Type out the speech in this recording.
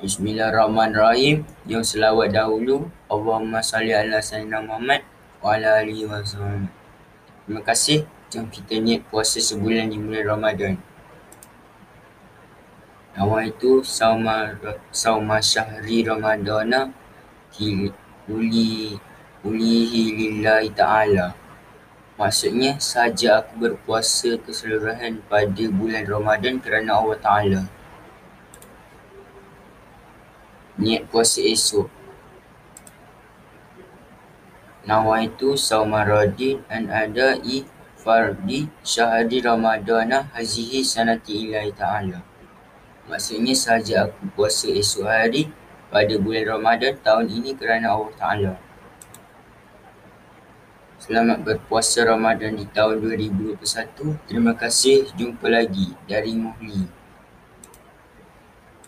Bismillahirrahmanirrahim. Jom selawat dahulu. Allahumma salli ala sayyidina Muhammad wa ala alihi wa sallam. Terima kasih. Jom kita niat puasa sebulan di bulan Ramadan. Awal itu sauma sauma syahri Ramadana ki uli ulihi lillahi ta'ala. Maksudnya saja aku berpuasa keseluruhan pada bulan Ramadan kerana Allah Ta'ala. Niat puasa esok. Nawaitu saumaradin an adai fardi syahri Ramadana hazihi sanati ilahi ta'ala. Maksudnya saja aku puasa esok hari pada bulan Ramadan tahun ini kerana Allah Ta'ala. Selamat berpuasa Ramadan di tahun 2021. Terima kasih. Jumpa lagi dari Muhli.